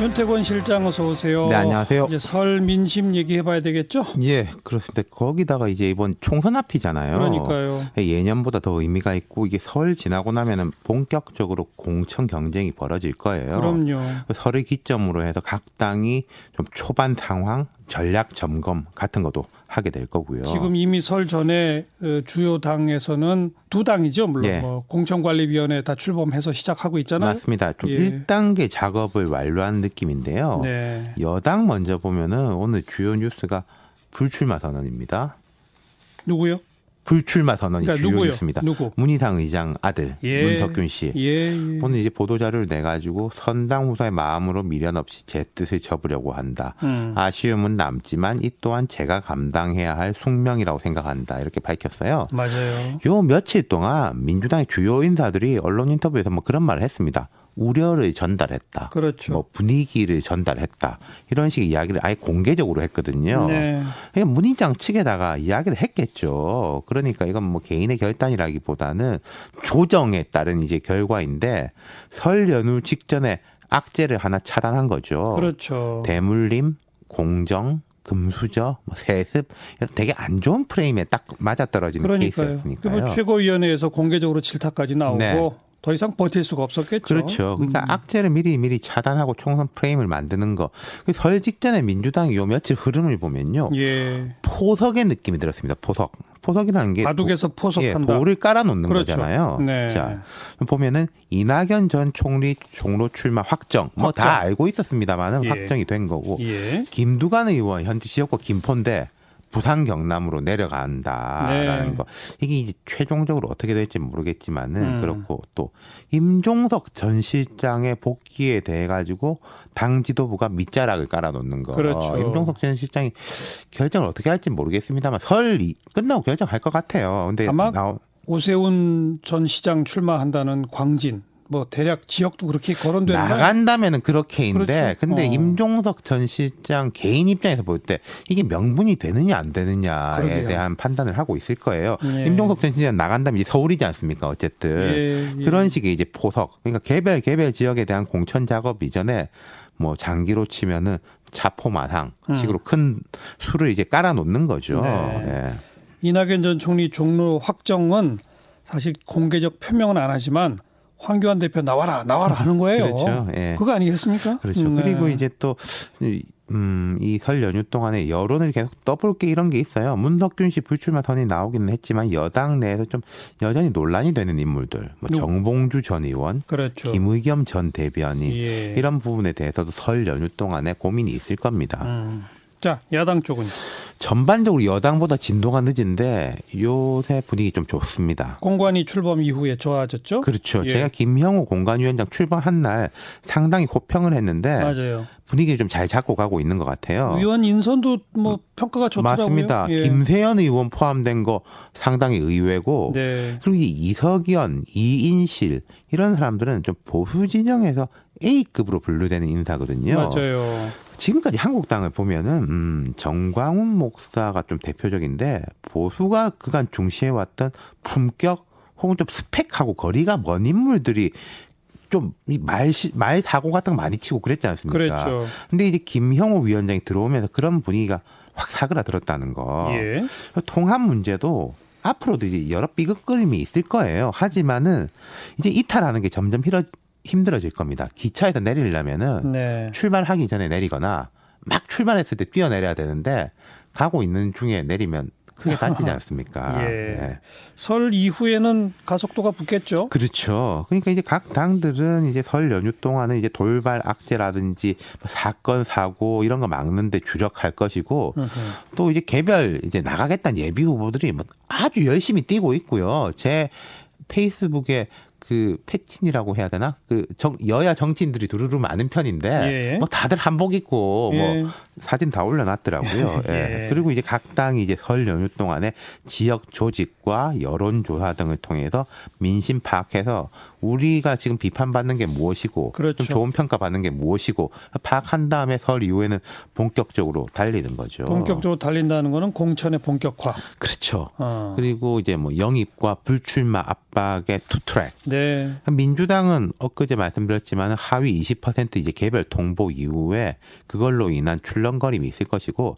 윤태권 실장 어서 오세요. 네, 안녕하세요. 이제 설 민심 얘기해봐야 되겠죠? 예, 그렇습니다. 거기다가 이제 이번 총선 앞이잖아요. 그러니까요. 예년보다 더 의미가 있고 이게 설 지나고 나면은 본격적으로 공천 경쟁이 벌어질 거예요. 그럼요. 그 설을 기점으로 해서 각 당이 좀 초반 상황, 전략 점검 같은 것도 하게 될 거고요. 지금 이미 설 전에 어, 주요 당에서는 두 당이죠. 물론 예. 뭐 공천관리위원회 다 출범해서 시작하고 있잖아요. 맞습니다. 좀 예. 1단계 작업을 완료한 느낌인데요. 네. 여당 먼저 보면은 오늘 주요 뉴스가 불출마 선언입니다. 누구요? 불출마 선언이 그러니까 주요 누구요? 뉴스입니다. 누구? 문희상 의장 아들 예. 문석균 씨. 예. 예. 오늘 이제 보도 자료를 내 가지고 선당 후사의 마음으로 미련 없이 제 뜻을 접으려고 한다. 음. 아쉬움은 남지만 이 또한 제가 감당해야 할 숙명이라고 생각한다. 이렇게 밝혔어요. 맞아요. 요 며칠 동안 민주당의 주요 인사들이 언론 인터뷰에서 뭐 그런 말을 했습니다. 우려를 전달했다. 그렇죠. 뭐 분위기를 전달했다. 이런 식의 이야기를 아예 공개적으로 했거든요. 네. 그냥 문희장 측에다가 이야기를 했겠죠. 그러니까 이건 뭐 개인의 결단이라기보다는 조정에 따른 이제 결과인데 설 연휴 직전에 악재를 하나 차단한 거죠. 그렇죠. 대물림, 공정, 금수저, 뭐 세습 되게 안 좋은 프레임에 딱 맞아떨어지는 그러니까요. 케이스였으니까요. 그리고 최고위원회에서 공개적으로 질타까지 나오고 네. 더 이상 버틸 수가 없었겠죠. 그렇죠. 그러니까 음. 악재를 미리 미리 차단하고 총선 프레임을 만드는 거. 그설 직전에 민주당이 요 며칠 흐름을 보면요. 예. 포석의 느낌이 들었습니다. 포석. 포석이라는 게 바둑에서 도- 포석한다. 예, 돌을 깔아놓는 그렇죠. 거잖아요. 네. 자 보면은 이낙연 전 총리 종로 출마 확정. 뭐. 다 알고 있었습니다만은 예. 확정이 된 거고 예. 김두관 의원 현재 지역구 김포인데 부산 경남으로 내려간다라는 네. 거 이게 이제 최종적으로 어떻게 될지 모르겠지만은 음. 그렇고 또 임종석 전 실장의 복귀에 대해 가지고 당 지도부가 밑자락을 깔아놓는 거. 그렇죠. 임종석 전 실장이 결정을 어떻게 할지 모르겠습니다만 설이 끝나고 결정할 것 같아요. 근데 아마 나오- 오세훈 전 시장 출마한다는 광진 뭐 대략 지역도 그렇게 거론되는 거 나간다면은 그렇게인데 그렇죠. 근데 어. 임종석 전 실장 개인 입장에서 볼 때 이게 명분이 되느냐 안 되느냐에 그러게요. 대한 판단을 하고 있을 거예요. 예. 임종석 전 실장 나간다면 이제 서울이지 않습니까? 어쨌든 예, 예. 그런 식의 이제 포석 그러니까 개별 개별 지역에 대한 공천 작업 이전에 뭐 장기로 치면은 차포마상 음. 식으로 큰 수를 이제 깔아 놓는 거죠. 네. 예. 이낙연 전 총리 종로 확정은 사실 공개적 표명은 안 하지만 황교안 대표 나와라 나와라 하는 거예요. 그렇죠. 예. 그거 아니겠습니까? 그렇죠. 네. 그리고 이제 또, 이, 음, 이 설 연휴 동안에 여론을 계속 떠볼 게 이런 게 있어요. 문석균 씨 불출마 선이 나오기는 했지만 여당 내에서 좀 여전히 논란이 되는 인물들. 뭐? 정봉주 전 의원, 그렇죠. 김의겸 전 대변인. 예. 이런 부분에 대해서도 설 연휴 동안에 고민이 있을 겁니다. 음. 자 야당 쪽은 전반적으로 여당보다 진도가 늦은데 요새 분위기 좀 좋습니다. 공관이 출범 이후에 좋아졌죠? 그렇죠. 예. 제가 김형우 공관위원장 출범한 날 상당히 호평을 했는데 맞아요. 분위기를 좀 잘 잡고 가고 있는 것 같아요. 의원 인선도 뭐 평가가 좋더라고요. 맞습니다. 예. 김세연 의원 포함된 거 상당히 의외고 네. 그리고 이 이석연, 이인실 이런 사람들은 좀 보수 진영에서 A급으로 분류되는 인사거든요. 맞아요. 지금까지 한국당을 보면은 음, 정광훈 목사가 좀 대표적인데 보수가 그간 중시해왔던 품격 혹은 좀 스펙하고 거리가 먼 인물들이 좀말 말 사고 같은 거 많이 치고 그랬지 않습니까? 그랬죠. 근데 이제 김형호 위원장이 들어오면서 그런 분위기가 확 사그라들었다는 거. 예. 통합 문제도 앞으로도 이제 여러 삐걱거림이 있을 거예요. 하지만은 이제 이탈하는 게 점점 힘들어, 힘들어질 겁니다. 기차에서 내리려면은 네. 출발하기 전에 내리거나 막 출발했을 때 뛰어내려야 되는데 가고 있는 중에 내리면 크게 다치지 않습니까? 예. 네. 설 이후에는 가속도가 붙겠죠. 그렇죠. 그러니까 이제 각 당들은 이제 설 연휴 동안은 이제 돌발 악재라든지 뭐 사건 사고 이런 거 막는데 주력할 것이고. 또 이제 개별 이제 나가겠다는 예비 후보들이 뭐 아주 열심히 뛰고 있고요. 제 페이스북에 그 패친이라고 해야 되나? 그 정, 여야 정치인들이 두루루 많은 편인데 예. 뭐 다들 한복 입고 예. 뭐 사진 다 올려놨더라고요. 예. 예. 그리고 이제 각 당이 이제 설 연휴 동안에 지역 조직과 여론 조사 등을 통해서 민심 파악해서 우리가 지금 비판받는 게 무엇이고 그렇죠. 좀 좋은 평가 받는 게 무엇이고 파악한 다음에 설 이후에는 본격적으로 달리는 거죠. 본격적으로 달린다는 거는 공천의 본격화. 그렇죠. 어. 그리고 이제 뭐 영입과 불출마 압박의 투트랙 네. 민주당은 엊그제 말씀드렸지만 하위 20% 이제 개별 통보 이후에 그걸로 인한 출렁거림이 있을 것이고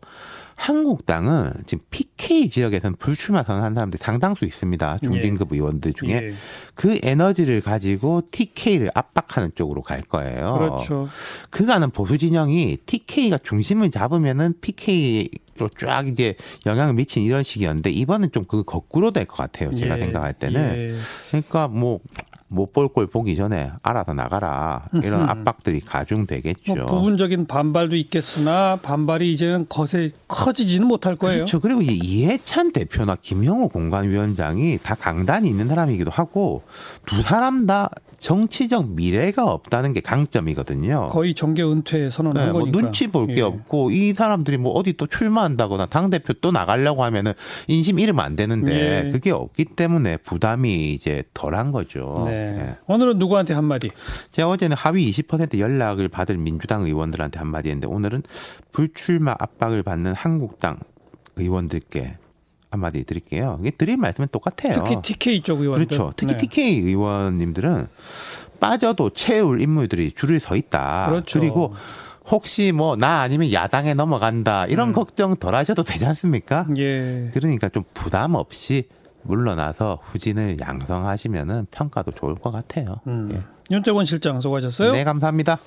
한국당은 지금 PK 지역에서는 불출마 선언한 사람들이 상당수 있습니다. 중진급 예. 의원들 중에 예. 그 에너지를 가지고 TK를 압박하는 쪽으로 갈 거예요. 그렇죠. 그가는 보수 진영이 TK가 중심을 잡으면은 PK 로 쫙 이제 영향을 미친 이런 식이었는데 이번은 좀 그 거꾸로 될 것 같아요. 제가 예. 생각할 때는. 예. 그러니까 뭐 못볼걸 보기 전에 알아서 나가라 이런 압박들이 가중되겠죠. 뭐 부분적인 반발도 있겠으나 반발이 이제는 거세 커지지는 못할 거예요. 그렇죠. 그리고 이제 이해찬 대표나 김영호 공관위원장이 다 강단이 있는 사람이기도 하고 두 사람 다 정치적 미래가 없다는 게 강점이거든요. 거의 정계 은퇴 선언한 네, 뭐 거니까. 눈치 볼게 예. 없고 이 사람들이 뭐 어디 또 출마한다거나 당 대표 또 나가려고 하면은 인심 잃으면 안 되는데 예. 그게 없기 때문에 부담이 이제 덜한 거죠. 네. 예. 오늘은 누구한테 한 마디? 제가 어제는 하위 20% 연락을 받을 민주당 의원들한테 한 마디 했는데 오늘은 불출마 압박을 받는 한국당 의원들께 한마디 드릴게요. 이게 드릴 말씀은 똑같아요. 특히 TK 쪽 의원들. 그렇죠. 특히 네. TK 의원님들은 빠져도 채울 인물들이 줄을 서 있다. 그렇죠. 리고 혹시 뭐 나 아니면 야당에 넘어간다 이런 음. 걱정 덜 하셔도 되지 않습니까? 예. 그러니까 좀 부담 없이 물러나서 후진을 양성하시면은 평가도 좋을 것 같아요. 음. 예. 윤태권 실장 수고하셨어요. 네, 감사합니다.